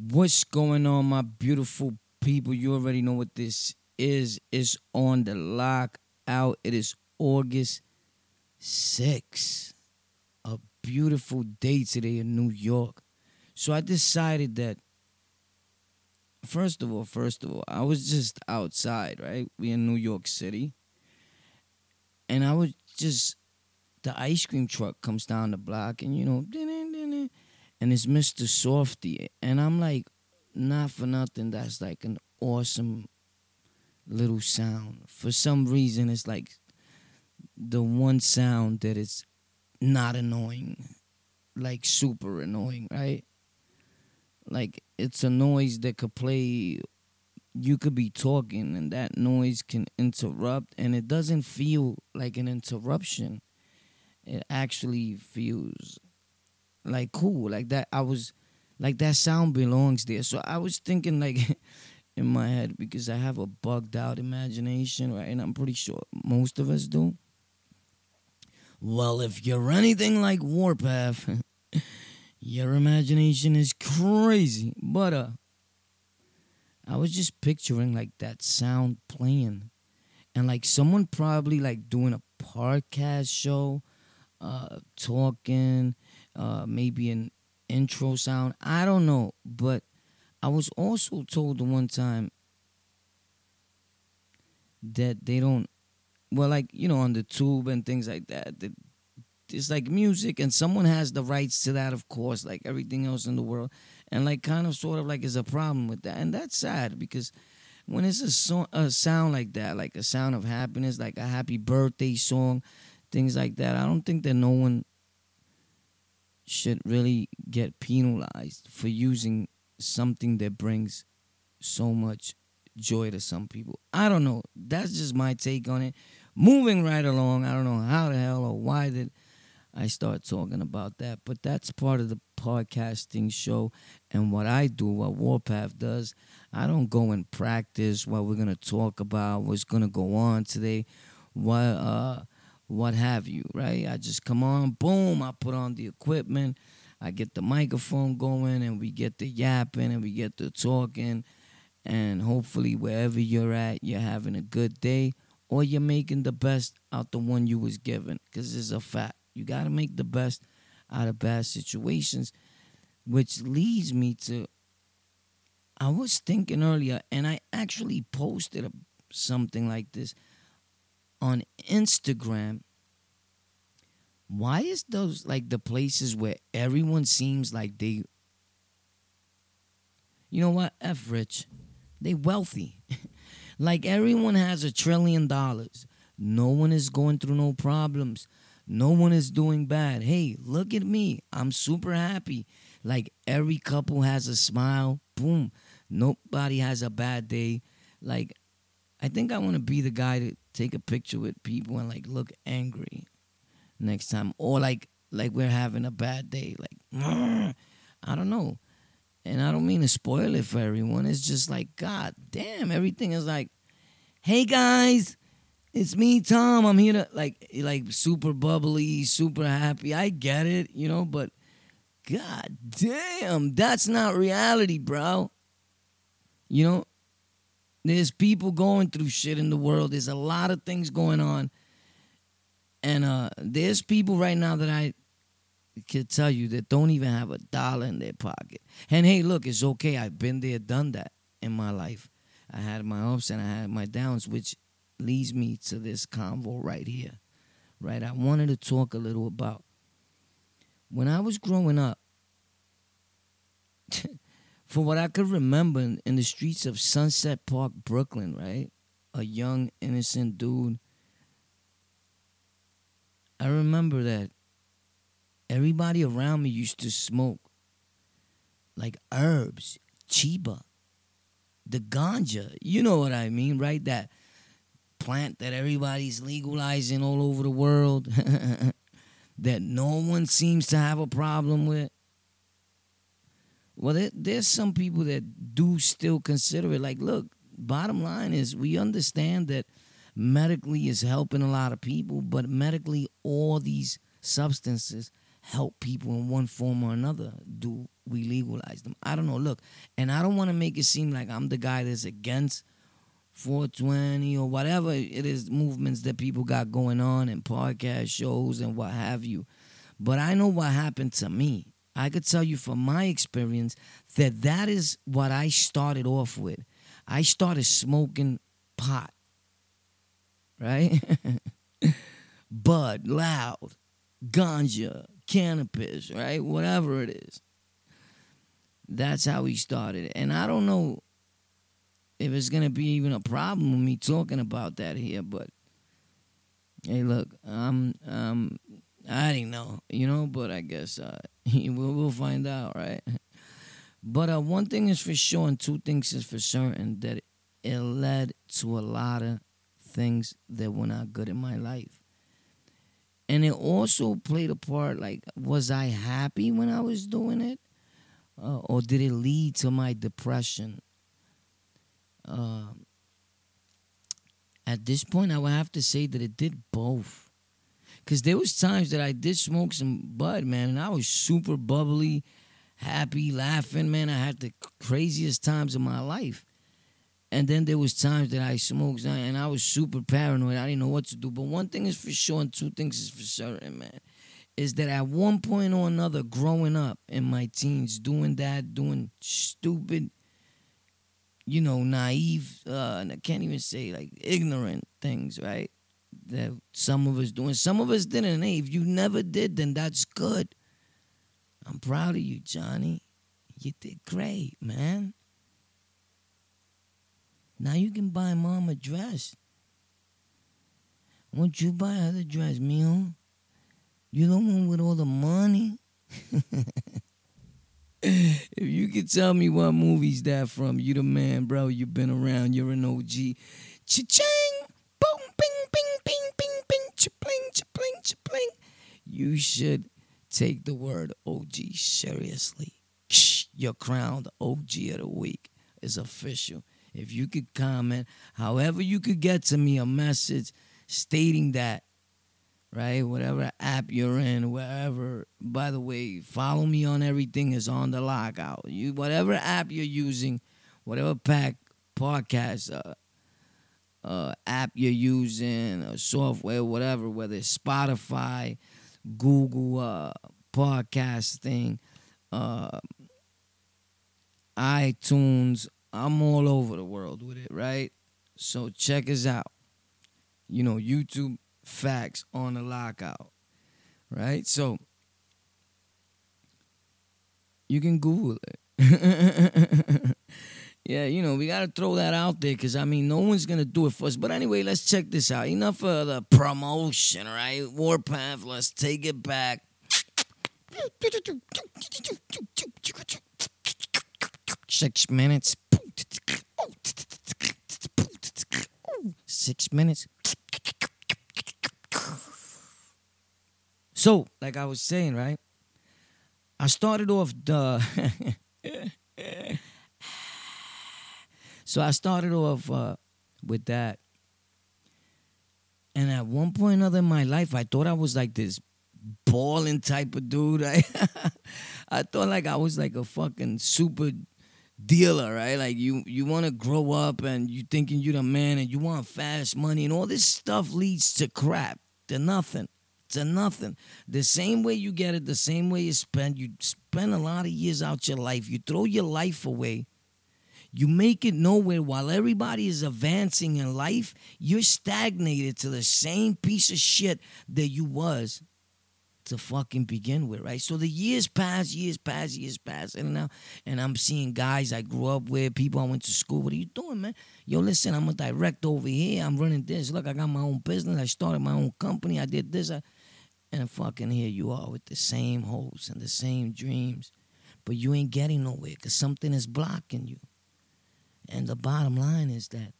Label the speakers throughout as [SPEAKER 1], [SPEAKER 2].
[SPEAKER 1] What's going on, my beautiful people? You already know what this is. It's on the lockout. It is August 6th. A beautiful day today in New York. So I decided that first of all, first of all, I was just outside, right? We in New York City. And I was just the ice cream truck comes down the block and you know and it's Mister Softee. And I'm like, not for nothing, that's like an awesome little sound. For some reason, it's like the one sound that is not annoying, like super annoying, right? Like it's a noise that could play. You could be talking, and that noise can interrupt, and it doesn't feel like an interruption. It actually feels like cool, like that. I was like that sound belongs there. So I was thinking like in my head because I have a bugged out imagination, right? And I'm pretty sure most of us do. Well, if you're anything like Warpath, your imagination is crazy. But uh I was just picturing like that sound playing. And like someone probably like doing a podcast show, uh talking uh, maybe an intro sound. I don't know, but I was also told the one time that they don't, well, like you know, on the tube and things like that. That it's like music, and someone has the rights to that, of course, like everything else in the world, and like kind of sort of like is a problem with that, and that's sad because when it's a, song, a sound like that, like a sound of happiness, like a happy birthday song, things like that, I don't think that no one should really get penalized for using something that brings so much joy to some people. I don't know. That's just my take on it. Moving right along, I don't know how the hell or why did I start talking about that, but that's part of the podcasting show and what I do, what Warpath does. I don't go and practice what we're gonna talk about, what's gonna go on today, what uh what have you, right? I just come on, boom, I put on the equipment, I get the microphone going, and we get the yapping and we get the talking. And hopefully, wherever you're at, you're having a good day or you're making the best out the one you was given. Because it's a fact. You got to make the best out of bad situations, which leads me to I was thinking earlier, and I actually posted a, something like this on Instagram, why is those like the places where everyone seems like they you know what f rich they wealthy. Like everyone has a trillion dollars. No one is going through no problems. No one is doing bad. Hey look at me. I'm super happy. Like every couple has a smile. Boom. Nobody has a bad day. Like i think i want to be the guy to take a picture with people and like look angry next time or like like we're having a bad day like i don't know. And i don't mean to spoil it for everyone. It's just like god damn everything is like hey guys it's me tom. I'm here to like like super bubbly super happy. I get it you know but god damn that's not reality bro. You know there's people going through shit in the world. There's a lot of things going on. And uh, there's people right now that I could tell you that don't even have a dollar in their pocket. And hey, look, it's okay. I've been there, done that in my life. I had my ups and I had my downs, which leads me to this convo right here. Right? I wanted to talk a little about when I was growing up. from what I could remember in, the streets of Sunset Park, Brooklyn, right? A young, innocent dude. I remember that everybody around me used to smoke like herbs, chiba, the ganja. You know what I mean, right? That plant that everybody's legalizing all over the world that no one seems to have a problem with. Well, there, there's some people that do still consider it. Like, look, bottom line is we understand that medically is helping a lot of people, but medically, all these substances help people in one form or another. Do we legalize them? I don't know. Look, and I don't want to make it seem like I'm the guy that's against 420 or whatever it is movements that people got going on and podcast shows and what have you. But I know what happened to me. I could tell you from my experience that that is what I started off with. I started smoking pot, right? Bud, loud, ganja, cannabis, right? Whatever it is. That's how we started. And I don't know if it's gonna be even a problem with me talking about that here, but hey, look, um, um, I didn't know, you know, but I guess uh, we'll, find out, right? But uh, one thing is for sure, and two things is for certain that it led to a lot of things that were not good in my life. And it also played a part like, was I happy when I was doing it? Uh, or did it lead to my depression? Uh, at this point, I would have to say that it did both. Because there was times that I did smoke some bud, man, and I was super bubbly, happy, laughing, man. I had the craziest times of my life. And then there was times that I smoked and I was super paranoid. I didn't know what to do. But one thing is for sure, and two things is for certain, man, is that at one point or another, growing up in my teens, doing that, doing stupid, you know, naive, uh, and I can't even say like ignorant things, right? That some of us doing, some of us didn't. Hey, if you never did, then that's good. I'm proud of you, Johnny. You did great, man. Now you can buy mom a dress. Won't you buy her the dress, Mio? You the one with all the money? if you could tell me what movie's that from, you the man, bro. You've been around. You're an OG. Cha-ching! You should take the word OG seriously. Shh, your crowned OG of the week is official. If you could comment, however you could get to me a message stating that, right? Whatever app you're in, wherever. By the way, follow me on everything is on the lockout. You whatever app you're using, whatever pack podcast uh, uh, app you're using, or software, whatever, whether it's Spotify, Google uh, podcasting, uh, iTunes, I'm all over the world with it, right? So check us out. You know, YouTube facts on the lockout, right? So you can Google it. yeah, you know, we got to throw that out there because, I mean, no one's going to do it for us. But anyway, let's check this out. Enough of the promotion, right? Warpath, let's take it back. Six minutes. Six minutes. So, like I was saying, right? I started off the. so I started off uh, with that. And at one point or another in my life, I thought I was like this balling type of dude. I, I thought like I was like a fucking super dealer, right? Like you you want to grow up and you thinking you're the man and you want fast money and all this stuff leads to crap, to nothing, to nothing. The same way you get it, the same way you spend. You spend a lot of years out your life. You throw your life away. You make it nowhere while everybody is advancing in life. You're stagnated to the same piece of shit that you was to fucking begin with, right? So the years pass, years pass, years pass, and now, and I'm seeing guys I grew up with, people I went to school. What are you doing, man? Yo, listen, I'm a director over here. I'm running this. Look, I got my own business. I started my own company. I did this. I, and fucking here you are with the same hopes and the same dreams, but you ain't getting nowhere because something is blocking you. And the bottom line is that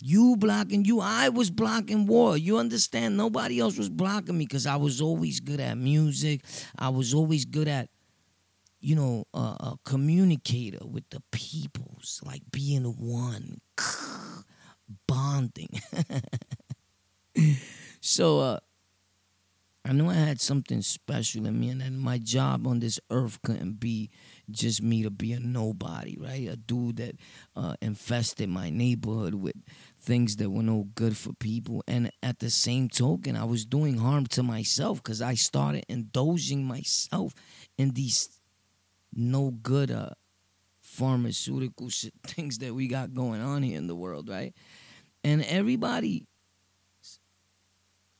[SPEAKER 1] you blocking you. I was blocking war. You understand? Nobody else was blocking me because I was always good at music. I was always good at, you know, uh, a communicator with the peoples, like being one, bonding. so, uh, I knew I had something special in me, and that my job on this earth couldn't be just me to be a nobody, right? A dude that uh, infested my neighborhood with things that were no good for people. And at the same token, I was doing harm to myself because I started indulging myself in these no good uh, pharmaceutical shit, things that we got going on here in the world, right? And everybody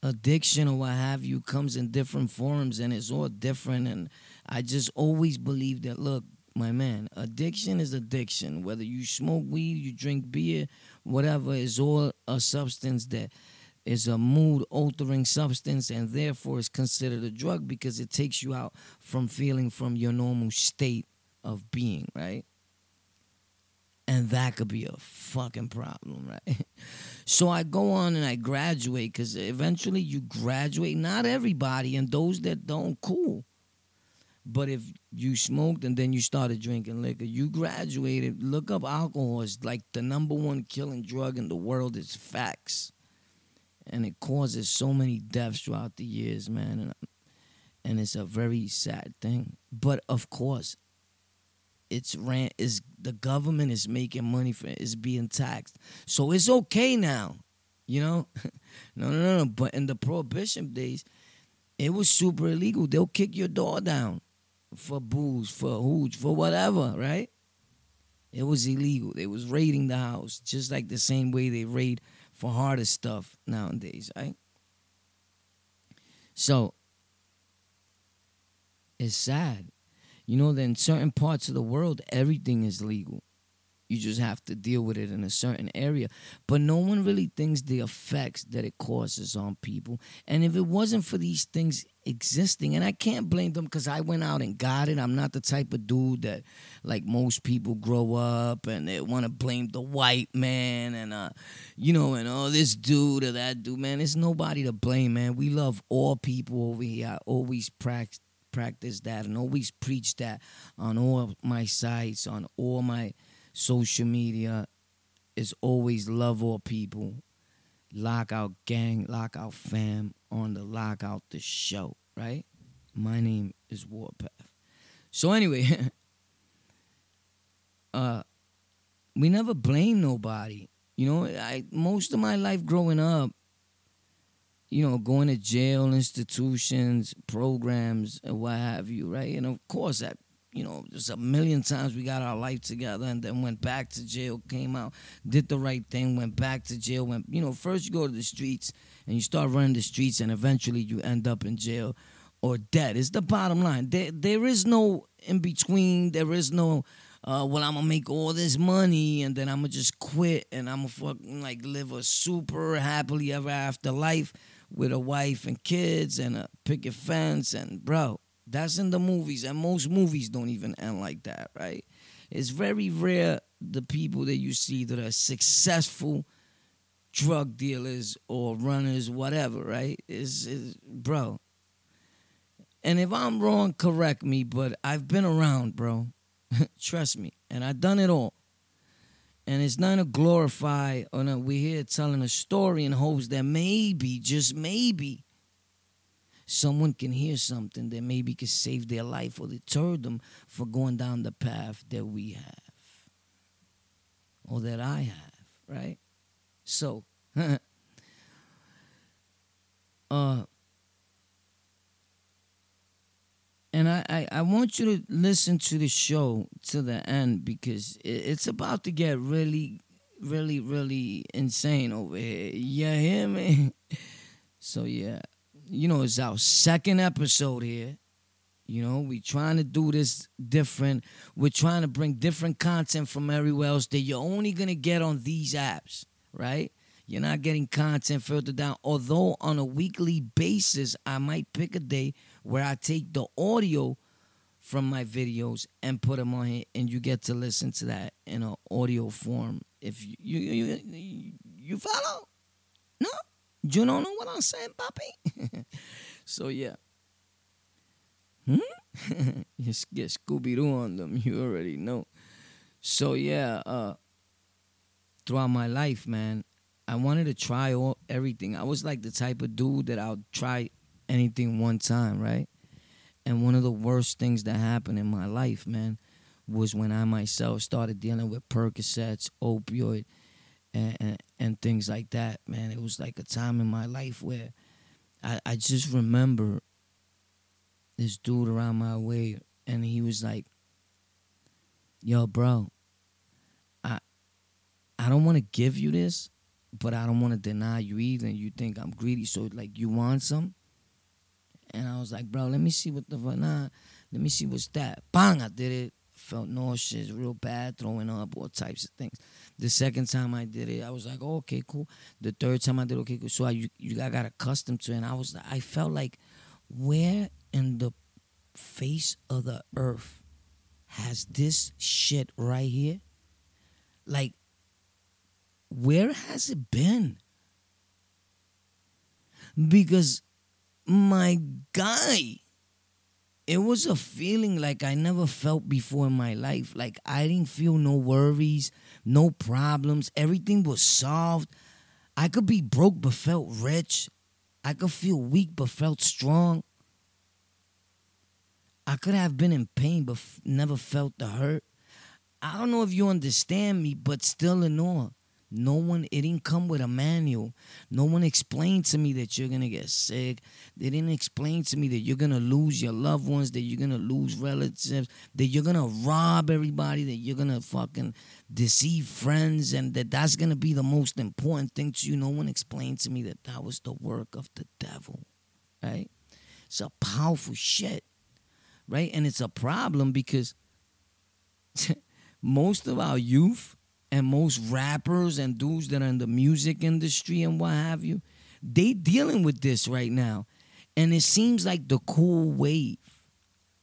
[SPEAKER 1] addiction or what have you comes in different forms and it's all different and i just always believe that look my man addiction is addiction whether you smoke weed you drink beer whatever is all a substance that is a mood altering substance and therefore is considered a drug because it takes you out from feeling from your normal state of being right and that could be a fucking problem, right? So I go on and I graduate because eventually you graduate. Not everybody, and those that don't, cool. But if you smoked and then you started drinking liquor, you graduated. Look up alcohol. It's like the number one killing drug in the world. It's facts. And it causes so many deaths throughout the years, man. And, and it's a very sad thing. But of course, it's ran is the government is making money for it's being taxed. So it's okay now. You know? no, no, no, no. But in the prohibition days, it was super illegal. They'll kick your door down for booze, for hooch, for whatever, right? It was illegal. They was raiding the house, just like the same way they raid for harder stuff nowadays, right? So it's sad. You know that in certain parts of the world, everything is legal. You just have to deal with it in a certain area. But no one really thinks the effects that it causes on people. And if it wasn't for these things existing, and I can't blame them because I went out and got it. I'm not the type of dude that, like most people, grow up and they want to blame the white man and, uh, you know, and oh, this dude or that dude. Man, there's nobody to blame, man. We love all people over here. I always practice practice that and always preach that on all my sites, on all my social media. Is always love all people. Lockout gang, lockout fam on the lockout the show, right? My name is Warpath. So anyway, uh we never blame nobody. You know, I most of my life growing up, you know, going to jail, institutions, programs, and what have you, right? And of course, that, you know, there's a million times we got our life together and then went back to jail, came out, did the right thing, went back to jail. Went, you know, first you go to the streets and you start running the streets, and eventually you end up in jail or dead. It's the bottom line. There, there is no in between. There is no, uh, well, I'm gonna make all this money and then I'm gonna just quit and I'm gonna fucking like live a super happily ever after life with a wife and kids and a picket fence and bro that's in the movies and most movies don't even end like that right? It's very rare the people that you see that are successful drug dealers or runners whatever right? Is bro. And if i'm wrong correct me but i've been around bro. Trust me. And i've done it all. And it's not to glorify or no, we're here telling a story in hopes that maybe, just maybe, someone can hear something that maybe could save their life or deter them for going down the path that we have or that I have, right? So, uh, and I, I, I, want you to listen to the show to the end because it's about to get really, really, really insane over here. You hear me? So yeah, you know it's our second episode here. You know, we trying to do this different. We're trying to bring different content from everywhere else that you're only gonna get on these apps, right? You're not getting content further down. Although on a weekly basis, I might pick a day where I take the audio from my videos and put them on here, and you get to listen to that in an audio form. If you you you, you follow, no, you don't know what I'm saying, papi. so yeah. Hmm? you get Scooby Doo on them. You already know. So yeah, uh, throughout my life, man, I wanted to try all everything. I was like the type of dude that I'll try anything one time, right? And one of the worst things that happened in my life, man, was when I myself started dealing with Percocets, opioid, and, and, and things like that, man. It was like a time in my life where I, I just remember this dude around my way, and he was like, "Yo, bro, I I don't want to give you this, but I don't want to deny you either. You think I'm greedy, so like you want some?" And I was like, "Bro, let me see what the fuck. Nah, let me see what's that." Bang! I did it. Felt nauseous, real bad, throwing up, all types of things. The second time I did it, I was like, oh, "Okay, cool." The third time I did, okay, cool. So I, you, I got accustomed to it, and I was, I felt like, where in the face of the earth has this shit right here? Like, where has it been? Because my guy, it was a feeling like I never felt before in my life. Like I didn't feel no worries, no problems. Everything was solved. I could be broke but felt rich. I could feel weak but felt strong. I could have been in pain but f- never felt the hurt. I don't know if you understand me, but still in awe. No one, it didn't come with a manual. No one explained to me that you're gonna get sick. They didn't explain to me that you're gonna lose your loved ones, that you're gonna lose relatives, that you're gonna rob everybody, that you're gonna fucking deceive friends, and that that's gonna be the most important thing to you. No one explained to me that that was the work of the devil, right? It's a powerful shit, right? And it's a problem because most of our youth and most rappers and dudes that are in the music industry and what have you, they dealing with this right now. And it seems like the cool wave.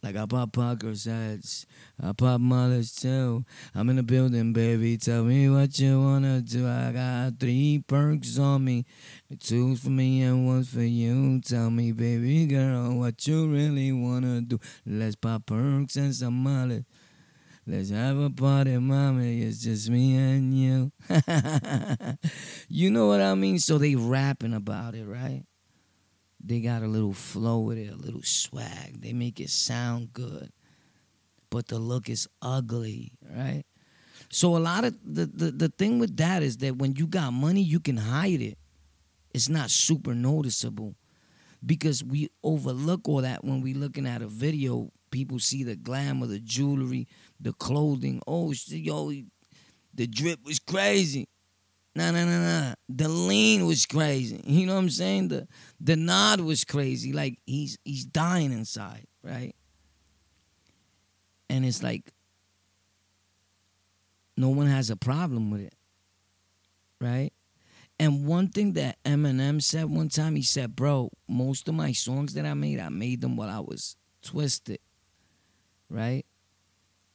[SPEAKER 1] Like I pop Percocets, I pop mothers too. I'm in the building, baby. Tell me what you wanna do. I got three perks on me, two for me and one for you. Tell me, baby girl, what you really wanna do. Let's pop perks and some mothers. Let's have a party, mommy. It's just me and you. you know what I mean? So they rapping about it, right? They got a little flow with it, a little swag. They make it sound good. But the look is ugly, right? So a lot of the, the, the thing with that is that when you got money, you can hide it. It's not super noticeable. Because we overlook all that when we looking at a video. People see the glam glamour, the jewelry, the clothing. Oh, yo, the drip was crazy. Nah, nah, nah, nah. The lean was crazy. You know what I'm saying? The the nod was crazy. Like he's he's dying inside, right? And it's like no one has a problem with it, right? And one thing that Eminem said one time, he said, "Bro, most of my songs that I made, I made them while I was twisted, right?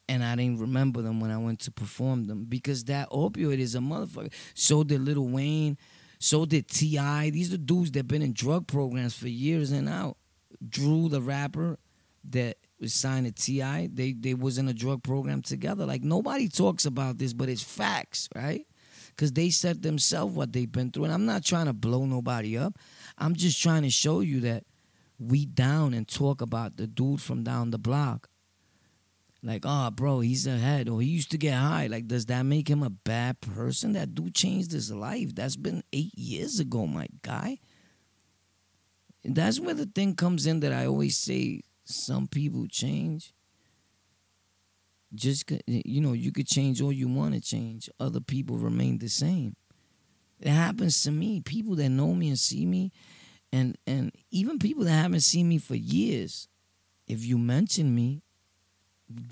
[SPEAKER 1] And I didn't remember them when I went to perform them because that opioid is a motherfucker. So did Lil Wayne, so did T.I. These are dudes that been in drug programs for years and out. Drew, the rapper that was signed to T.I., they they was in a drug program together. Like nobody talks about this, but it's facts, right? Because they said themselves what they've been through. And I'm not trying to blow nobody up. I'm just trying to show you that we down and talk about the dude from down the block like, oh, bro, he's ahead, or he used to get high. Like, does that make him a bad person? That dude changed his life. That's been eight years ago, my guy. That's where the thing comes in that I always say some people change. Just, you know, you could change all you want to change, other people remain the same. It happens to me. People that know me and see me, and and even people that haven't seen me for years, if you mention me,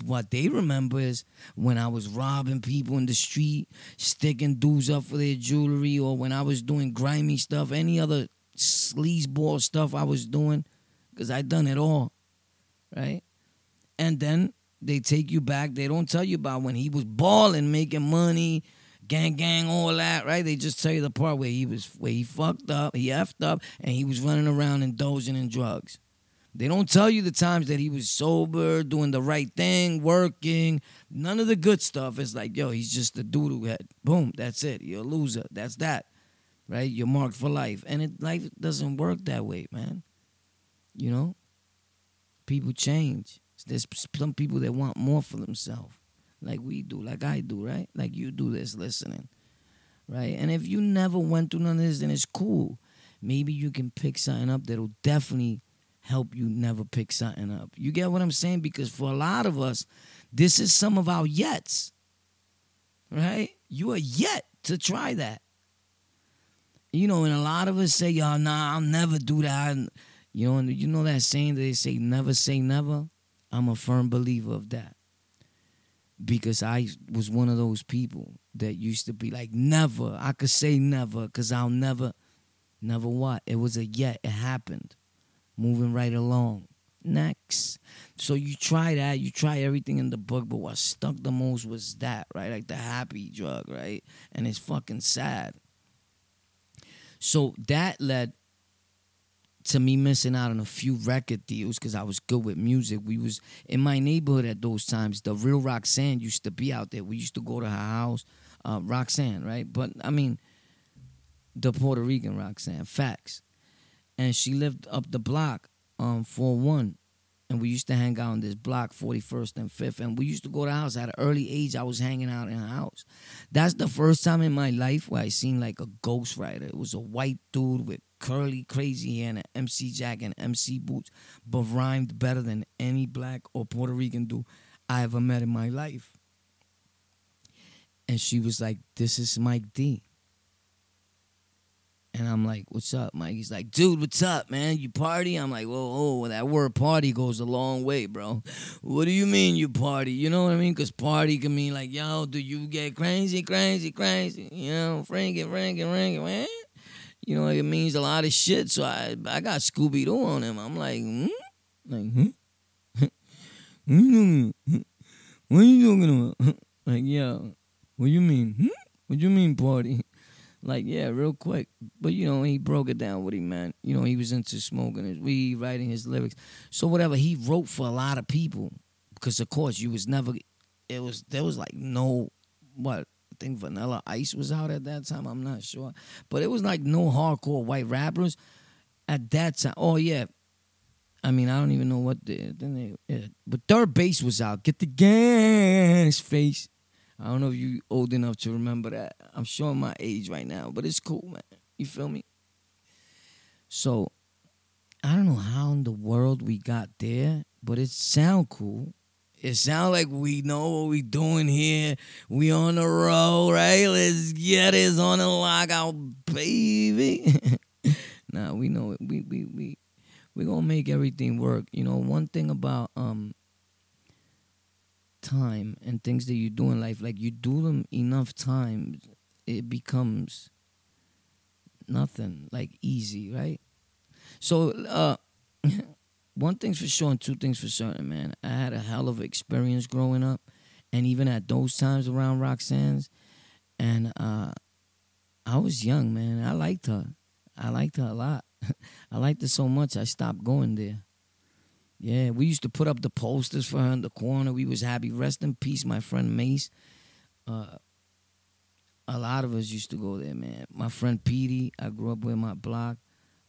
[SPEAKER 1] what they remember is when I was robbing people in the street, sticking dudes up for their jewelry, or when I was doing grimy stuff, any other sleazeball stuff I was doing, because I done it all, right? And then they take you back. They don't tell you about when he was balling, making money, gang, gang, all that, right? They just tell you the part where he was, where he fucked up, he effed up, and he was running around indulging in drugs. They don't tell you the times that he was sober, doing the right thing, working. None of the good stuff. It's like, yo, he's just a doodle head. Boom, that's it. You're a loser. That's that. Right? You're marked for life. And it life doesn't work that way, man. You know, people change. There's some people that want more for themselves, like we do, like I do, right? Like you do this listening, right? And if you never went through none of this, then it's cool. Maybe you can pick something up that'll definitely help you never pick something up. You get what I'm saying? Because for a lot of us, this is some of our yets, right? You are yet to try that. You know, and a lot of us say, "Y'all, nah, I'll never do that." You know, and you know that saying that they say, "Never say never." I'm a firm believer of that because I was one of those people that used to be like, "Never." I could say never because I'll never, never what? It was a yet. It happened. Moving right along. Next. So you try that, you try everything in the book, but what stuck the most was that, right? Like the happy drug, right? And it's fucking sad. So that led to me missing out on a few record deals because I was good with music. We was in my neighborhood at those times. The real Roxanne used to be out there. We used to go to her house, uh, Roxanne, right? But I mean, the Puerto Rican Roxanne, facts. And she lived up the block, um, four one, and we used to hang out on this block, 41st and 5th. And we used to go to house. At an early age, I was hanging out in her house. That's the first time in my life where I seen like a ghostwriter. It was a white dude with curly, crazy hair and an MC jacket and MC boots, but rhymed better than any black or Puerto Rican dude I ever met in my life. And she was like, This is Mike D. And I'm like, what's up, Mike? He's like, dude, what's up, man? You party? I'm like, whoa, whoa, that word party goes a long way, bro. What do you mean you party? You know what I mean? Because party can mean like, yo, do you get crazy, crazy, crazy? You know, frank it, frank it, frank it, man. You know, it means a lot of shit. So I I got Scooby Doo on him. I'm like, hmm? Like, hmm? what are you talking about? like, yo, what you mean? Hmm? What do you mean party? Like, yeah, real quick. But, you know, he broke it down what he meant. You know, he was into smoking his weed, writing his lyrics. So, whatever, he wrote for a lot of people. Because, of course, you was never, it was, there was like no, what, I think Vanilla Ice was out at that time. I'm not sure. But it was like no hardcore white rappers at that time. Oh, yeah. I mean, I don't even know what the, then they, yeah. but 3rd Bass was out. Get the gas face. I don't know if you old enough to remember that. I'm showing my age right now, but it's cool, man. You feel me? So I don't know how in the world we got there, but it sound cool. It sound like we know what we doing here. We on the road, right? Let's get it on the lockout, baby. nah, we know it. We we we we gonna make everything work. You know, one thing about um time and things that you do in life, like you do them enough times, it becomes nothing like easy, right? So, uh, one thing's for sure and two things for certain, man. I had a hell of an experience growing up, and even at those times around Roxanne's, and uh, I was young, man. I liked her. I liked her a lot. I liked her so much I stopped going there. Yeah, we used to put up the posters for her in the corner. We was happy. Rest in peace, my friend Mace. Uh, a lot of us used to go there, man. My friend Petey, I grew up with my block.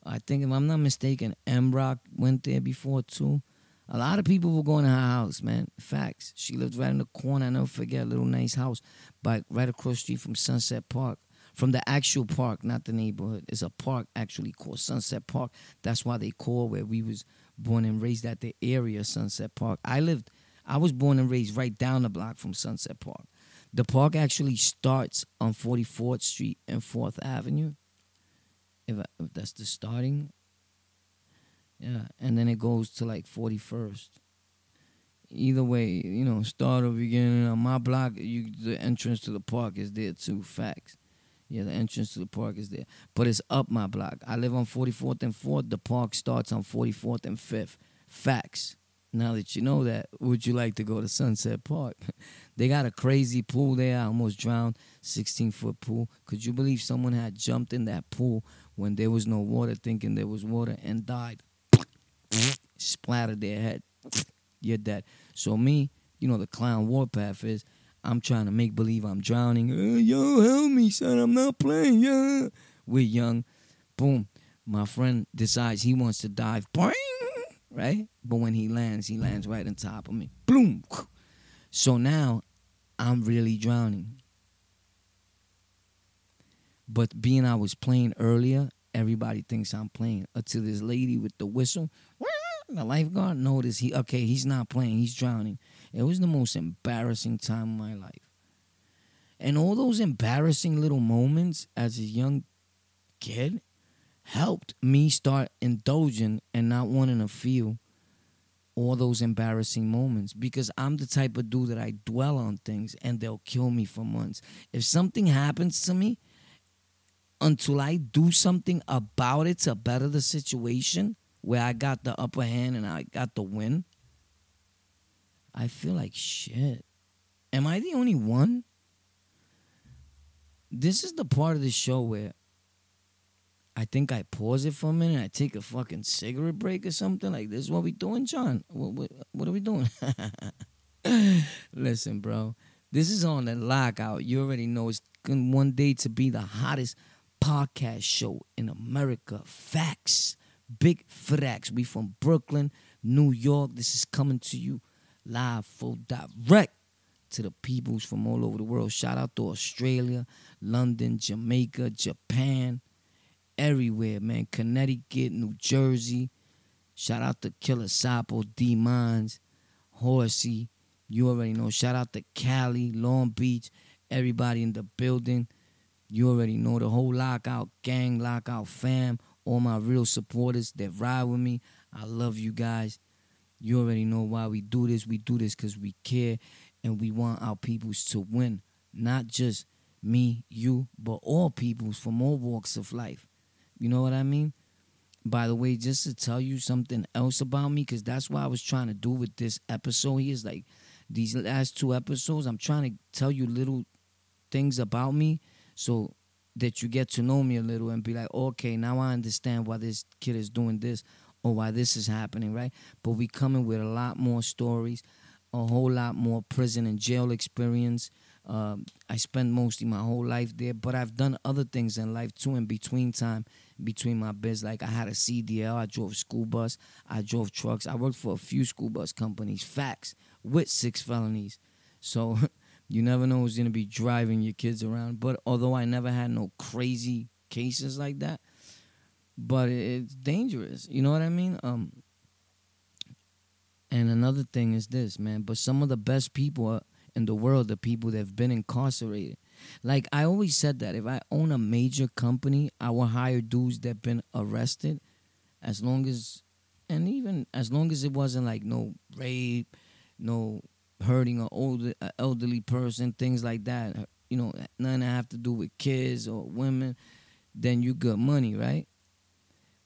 [SPEAKER 1] I think if I'm not mistaken, M Rock went there before too. A lot of people were going to her house, man. Facts. She lived right in the corner. I never forget a little nice house, but right across street from Sunset Park. From the actual park, not the neighborhood. It's a park actually called Sunset Park. That's why they call where we was born and raised at the area Sunset Park. I lived, I was born and raised right down the block from Sunset Park. The park actually starts on 44th Street and 4th Avenue. If, I, if that's the starting. Yeah, and then it goes to like 41st. Either way, you know, start or beginning on my block, you the entrance to the park is there too. Facts. Yeah, the entrance to the park is there. But it's up my block. I live on 44th and 4th. The park starts on 44th and 5th. Facts. Now that you know that, would you like to go to Sunset Park? they got a crazy pool there. I almost drowned. 16 foot pool. Could you believe someone had jumped in that pool when there was no water, thinking there was water, and died? Splattered their head. You're dead. So, me, you know, the clown warpath is I'm trying to make believe I'm drowning. Uh, yo, help me, son. I'm not playing. Yeah. We're young. Boom. My friend decides he wants to dive. Boing! right? But when he lands, he lands right on top of me. Boom. So now I'm really drowning. But being I was playing earlier, everybody thinks I'm playing. Until this lady with the whistle, the lifeguard noticed he okay, he's not playing, he's drowning. It was the most embarrassing time of my life. And all those embarrassing little moments as a young kid helped me start indulging and not wanting to feel all those embarrassing moments because I'm the type of dude that I dwell on things and they'll kill me for months. If something happens to me, until I do something about it to better the situation where I got the upper hand and I got the win, I feel like shit. Am I the only one? This is the part of the show where I think I pause it for a minute. I take a fucking cigarette break or something. Like this is what we doing, John. What what, what are we doing? Listen, bro. This is on the lockout. You already know it's going one day to be the hottest podcast show in America. Facts. Big facts. We from Brooklyn, New York. This is coming to you live, full direct to the peoples from all over the world. Shout out to Australia, London, Jamaica, Japan, everywhere, man. Connecticut, New Jersey. Shout out to Killer Sapo, D Mines, Horsey. You already know. Shout out to Cali, Long Beach, everybody in the building. You already know the whole lockout gang, lockout fam, all my real supporters that ride with me. I love you guys. You already know why we do this. We do this because we care and we want our peoples to win. Not just me, you, but all peoples from all walks of life. You know what I mean? By the way, just to tell you something else about me, because that's what I was trying to do with this episode here. Is like these last two episodes, I'm trying to tell you little things about me so that you get to know me a little and be like, okay, now I understand why this kid is doing this or why this is happening, right? But we coming with a lot more stories, a whole lot more prison and jail experience. Um, I spent mostly my whole life there, but I've done other things in life too in between time, between my biz. Like I had a CDL, I drove school bus, I drove trucks. I worked for a few school bus companies, facts, with six felonies. So You never know who's gonna be driving your kids around. But although I never had no crazy cases like that, but it's dangerous. You know what I mean? Um. And another thing is this, man. But some of the best people in the world are people that have been incarcerated. Like I always said that if I own a major company, I will hire dudes that been arrested, as long as, and even as long as it wasn't like no rape, no hurting an older an elderly person, things like that. You know, nothing that have to do with kids or women, then you got money, right?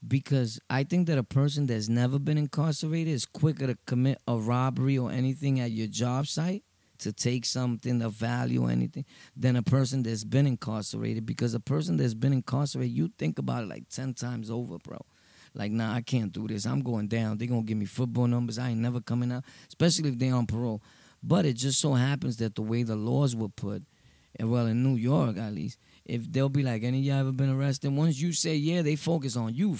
[SPEAKER 1] Because I think that a person that's never been incarcerated is quicker to commit a robbery or anything at your job site to take something of value or anything than a person that's been incarcerated. Because a person that's been incarcerated, you think about it like 10 times over, bro. Like, nah, I can't do this. I'm going down. They're going to give me football numbers. I ain't never coming out, especially if they're on parole. But it just so happens that the way the laws were put, well, in New York at least, if they'll be like, any of y'all ever been arrested? Once you say yeah, they focus on you.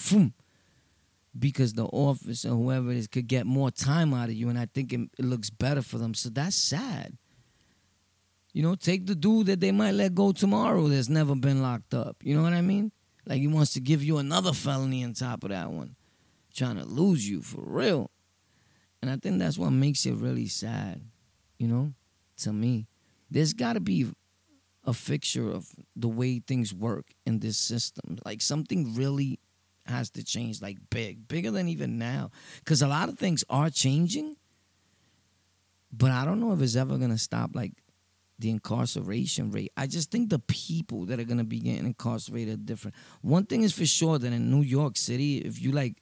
[SPEAKER 1] Because the officer, whoever it is, could get more time out of you, and I think it, it looks better for them. So that's sad. You know, take the dude that they might let go tomorrow that's never been locked up. You know what I mean? Like he wants to give you another felony on top of that one, trying to lose you for real. And I think that's what makes it really sad you know, to me. There's got to be a fixture of the way things work in this system. Like something really has to change, like big, bigger than even now. Because a lot of things are changing, but I don't know if it's ever going to stop, like, the incarceration rate. I just think the people that are going to be getting incarcerated are different. One thing is for sure that in New York City, if you like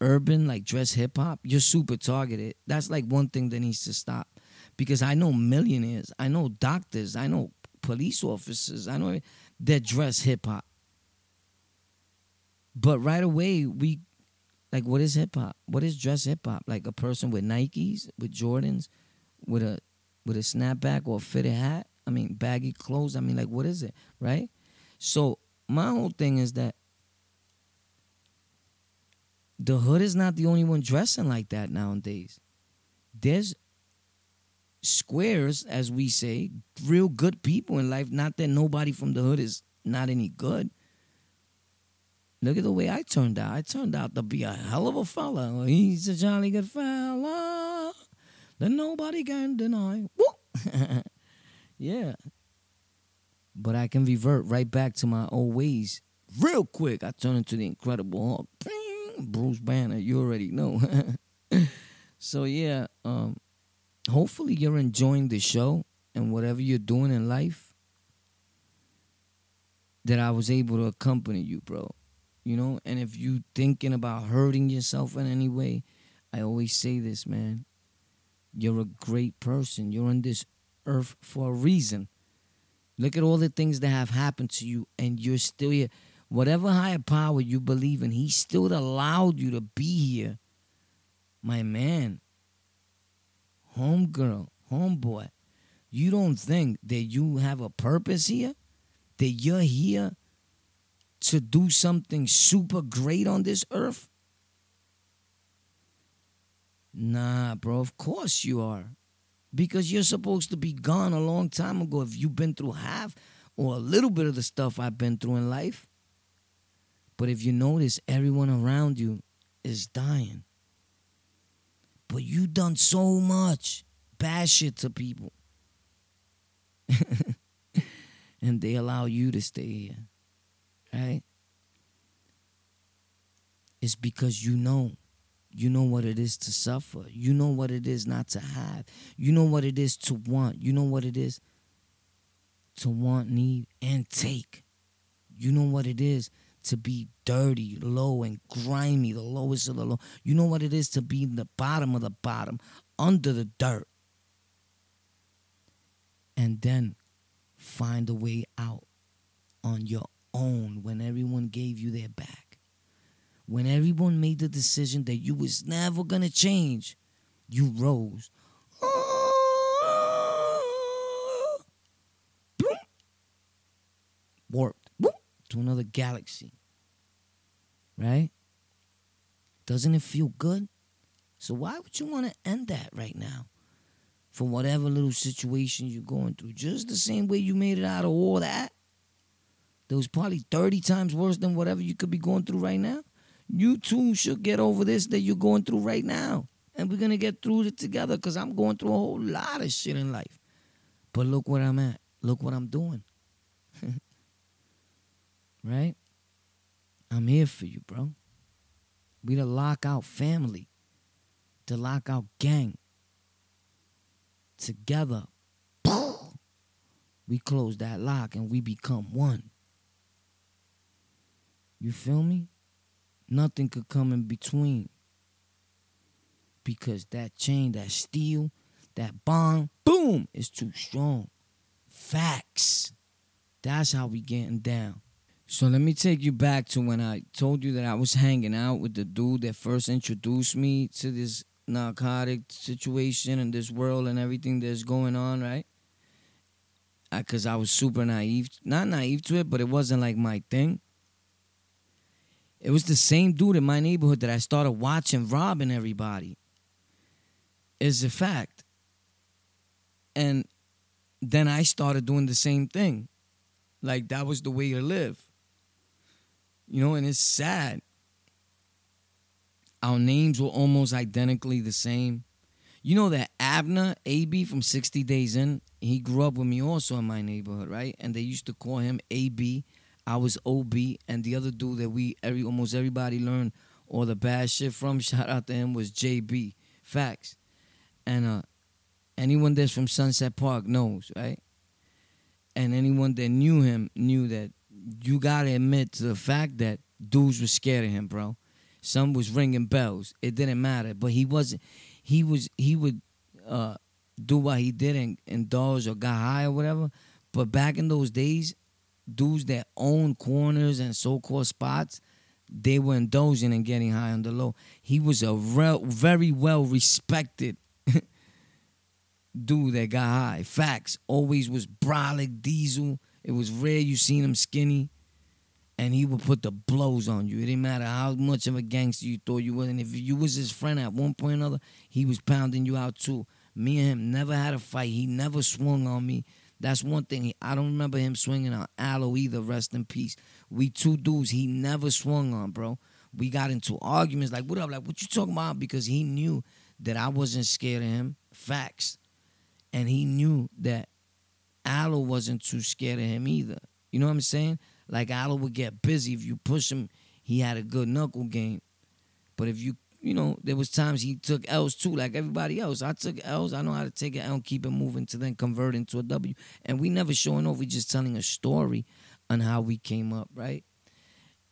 [SPEAKER 1] urban, like dress hip hop, you're super targeted. That's like one thing that needs to stop because I know millionaires, I know doctors, I know police officers, I know that dress hip hop. But right away, we like, what is hip hop? What is dress hip hop? Like a person with Nikes, with Jordans, with a with a snapback or a fitted hat. I mean, baggy clothes. I mean, like, what is it, right? So my whole thing is that the hood is not the only one dressing like that nowadays. There's squares, as we say, real good people in life. Not that nobody from the hood is not any good. Look at the way I turned out. I turned out to be a hell of a fella. He's a jolly good fella that nobody can deny. Woo! yeah. But I can revert right back to my old ways real quick. I turn into the Incredible Hulk. Bruce Banner, you already know. so yeah, um, hopefully you're enjoying the show and whatever you're doing in life. That I was able to accompany you, bro. You know and if you thinking about hurting yourself in any way i always say this man. You're a great person. You're on this earth for a reason. Look at all the things that have happened to you and you're still here. Whatever higher power you believe in he still allowed you to be here. My man homegirl homeboy you don't think that you have a purpose here that you're here to do something super great on this earth? Nah, bro, of course you are. Because you're supposed to be gone a long time ago if you've been through half or a little bit of the stuff I've been through in life. But if you notice, everyone around you is dying. But you done so much bad shit to people. and they allow you to stay here right? It's because you know. You know what it is to suffer. You know what it is not to have. You know what it is to want. You know what it is to want, need, and take. You know what it is to be dirty, low, and grimy, the lowest of the low. You know what it is to be in the bottom of the bottom, under the dirt. And then find a way out on your own when everyone gave you their back. When everyone made the decision that you was never gonna change, you rose. Warped to another galaxy. Right? Doesn't it feel good? So why would you want to end that right now? For whatever little situation you're going through. Just the same way you made it out of all that that was probably 30 times worse than whatever you could be going through right now. You too should get over this that you're going through right now. And we're going to get through it together because I'm going through a whole lot of shit in life. But look where I'm at. Look what I'm doing. right? I'm here for you, bro. We the lockout family, the lockout gang. Together, we close that lock and we become one. You feel me? Nothing could come in between. Because that chain, that steel, that bond, boom, is too strong. Facts. That's how we getting down. So let me take you back to when I told you that I was hanging out with the dude that first introduced me to this narcotic situation and this world and everything that's going on, right? Because I, I was super naive, not naive to it, but it wasn't like my thing. It was the same dude in my neighborhood that I started watching robbing everybody. Is a fact. And then I started doing the same thing. Like that was the way to live. You know, and it's sad. Our names were almost identically the same. You know that Abner AB from 60 Days In, he grew up with me also in my neighborhood, right? And they used to call him AB I was OB, and the other dude that we every almost everybody learned all the bad shit from. Shout out to him was JB. Facts, and uh, anyone that's from Sunset Park knows, right? And anyone that knew him knew that you gotta admit to the fact that dudes were scared of him, bro. Some was ringing bells. It didn't matter, but he wasn't. He was. He would uh, do what he did and indulge or got high or whatever. But back in those days, dudes that own corners and so-called spots, they were indulging and getting high on the low. He was a real, very well respected dude that got high. Facts. Always was brolic, diesel. It was rare you seen him skinny. and he would put the blows on you. It didn't matter how much of a gangster you thought you was, and if you was his friend at one point or another, he was pounding you out too. Me and him never had a fight. He never swung on me. That's one thing. I don't remember him swinging on Aloe either. Rest in peace. We two dudes he never swung on, bro. We got into arguments like, "What up? Like, what you talking about?" Because he knew that I wasn't scared of him. Facts, and he knew that Aloe wasn't too scared of him either. You know what I'm saying? Like Aloe would get busy if you push him. He had a good knuckle game, but if you you know, there was times he took L's too, like everybody else. I took L's. I know how to take an L and keep it moving to then convert into a W. And we never showing off. We just telling a story on how we came up, right?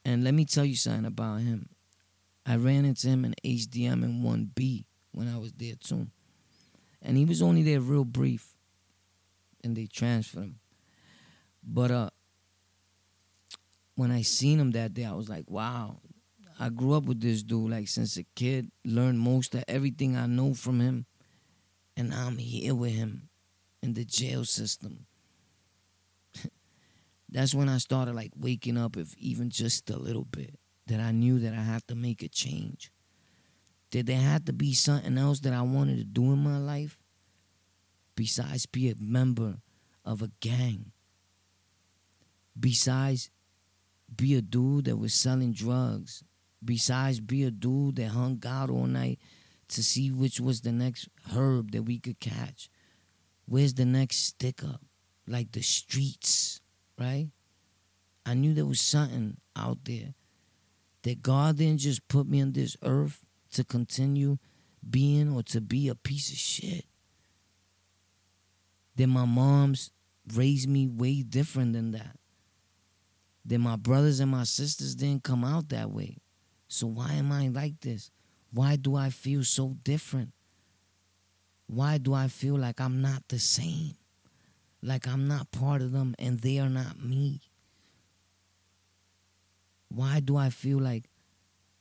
[SPEAKER 1] And let me tell you something about him. I ran into him in HDM in 1B when I was there too. And he was only there real brief. And they transferred him. But uh when I seen him that day, I was like, wow, I grew up with this dude like since a kid, learned most of everything I know from him, and I'm here with him in the jail system. That's when I started like waking up, if even just a little bit, that I knew that I had to make a change. That there had to be something else that I wanted to do in my life besides be a member of a gang. Besides be a dude that was selling drugs besides be a dude that hung out all night to see which was the next herb that we could catch. Where's the next stick up? Like the streets, right? I knew there was something out there that God didn't just put me on this earth to continue being or to be a piece of shit. That my mom's raised me way different than that. That my brothers and my sisters didn't come out that way. So why am I like this? Why do I feel so different? Why do I feel like I'm not the same? Like I'm not part of them and they are not me? Why do I feel like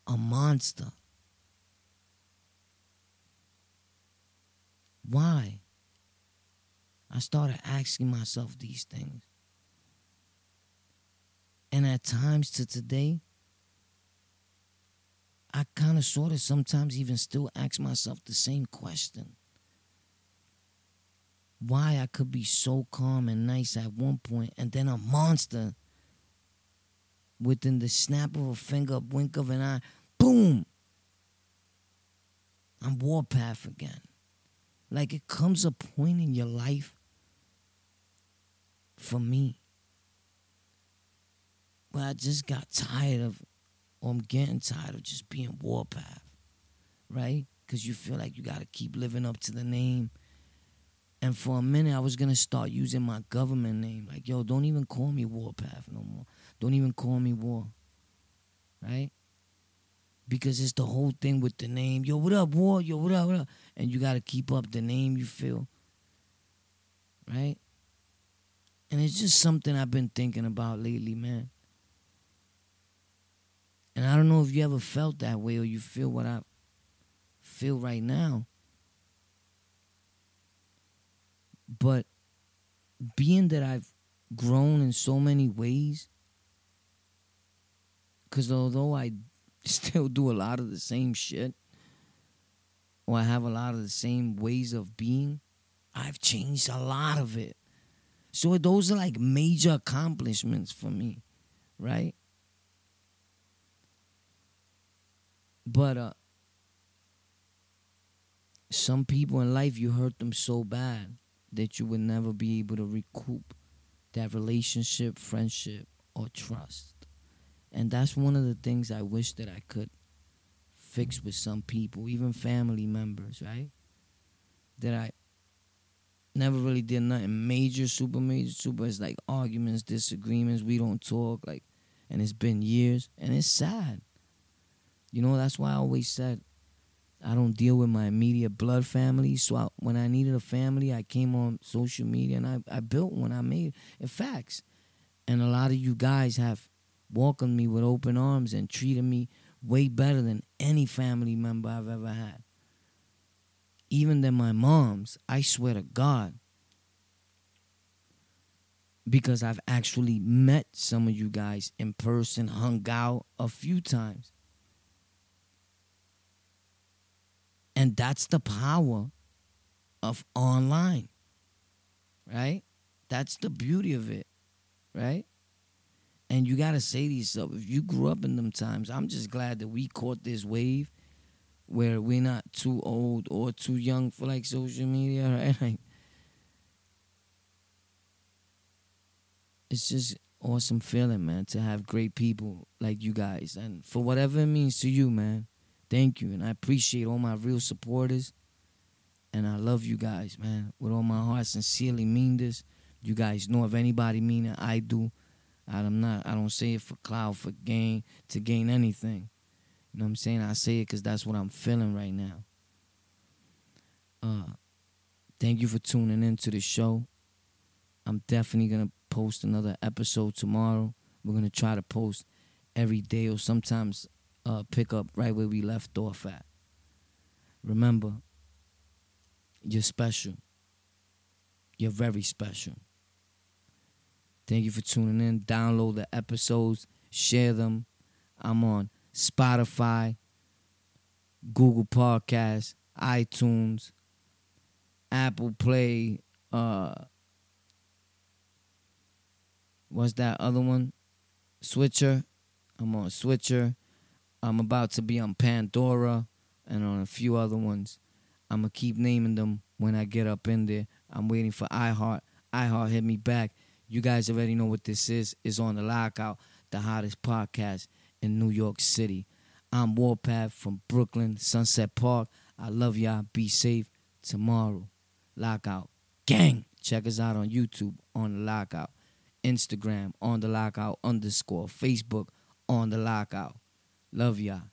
[SPEAKER 1] a monster? Why? I started asking myself these things. And at times to today, I kind of sort of sometimes even still ask myself the same question. Why I could be so calm and nice at one point and then a monster within the snap of a finger, wink of an eye, boom. I'm warpath again. Like it comes a point in your life for me where I just got tired of or I'm getting tired of just being Warpath, right? Because you feel like you got to keep living up to the name. And for a minute, I was going to start using my government name. Like, yo, don't even call me Warpath no more. Don't even call me War, right? Because it's the whole thing with the name. Yo, what up, War? Yo, what up, what up? And you got to keep up the name you feel, right? And it's just something I've been thinking about lately, man. And I don't know if you ever felt that way or you feel what I feel right now. But being that I've grown in so many ways, because although I still do a lot of the same shit, or I have a lot of the same ways of being, I've changed a lot of it. So those are like major accomplishments for me, right? But uh, some people in life, you hurt them so bad that you would never be able to recoup that relationship, friendship, or trust. And that's one of the things I wish that I could fix with some people, even family members, right? That I never really did nothing major, super major, super. It's like arguments, disagreements. We don't talk, like, and it's been years, and it's sad. You know, that's why I always said I don't deal with my immediate blood family. So I, when I needed a family, I came on social media and I, I built one. I made it facts. And a lot of you guys have welcomed me with open arms and treated me way better than any family member I've ever had. Even than my mom's, I swear to God. because I've actually met some of you guys in person, hung out a few times. And that's the power of online, right? That's the beauty of it, right? And you got to say to yourself, if you grew up in them times, I'm just glad that we caught this wave where we're not too old or too young for like social media, right? Like, it's just awesome feeling, man, to have great people like you guys. And for whatever it means to you, man, thank you. And I appreciate all my real supporters. And I love you guys, man, with all my heart. Sincerely mean this. You guys know if anybody mean it, I do. I'm not. I don't say it for cloud, for gain, to gain anything. You know what I'm saying? I say it because that's what I'm feeling right now. Uh, thank you for tuning in to the show. I'm definitely gonna post another episode tomorrow. We're gonna try to post every day or sometimes uh, pick up right where we left off at. Remember, you're special. You're very special. Thank you for tuning in. Download the episodes, share them. I'm on Spotify, Google Podcasts, iTunes, Apple Play, uh what's that other one? Stitcher. I'm on Stitcher. I'm about to be on Pandora and on a few other ones. I'm gonna keep naming them when I get up in there. I'm waiting for iHeart. iHeart hit me back. You guys already know what this is. It's on the lockout, the hottest podcast in New York City. I'm Warpath from Brooklyn, Sunset Park. I love y'all. Be safe tomorrow. Lockout. Gang. Check us out on YouTube on the lockout. Instagram on the lockout underscore. Facebook on the lockout. Love y'all.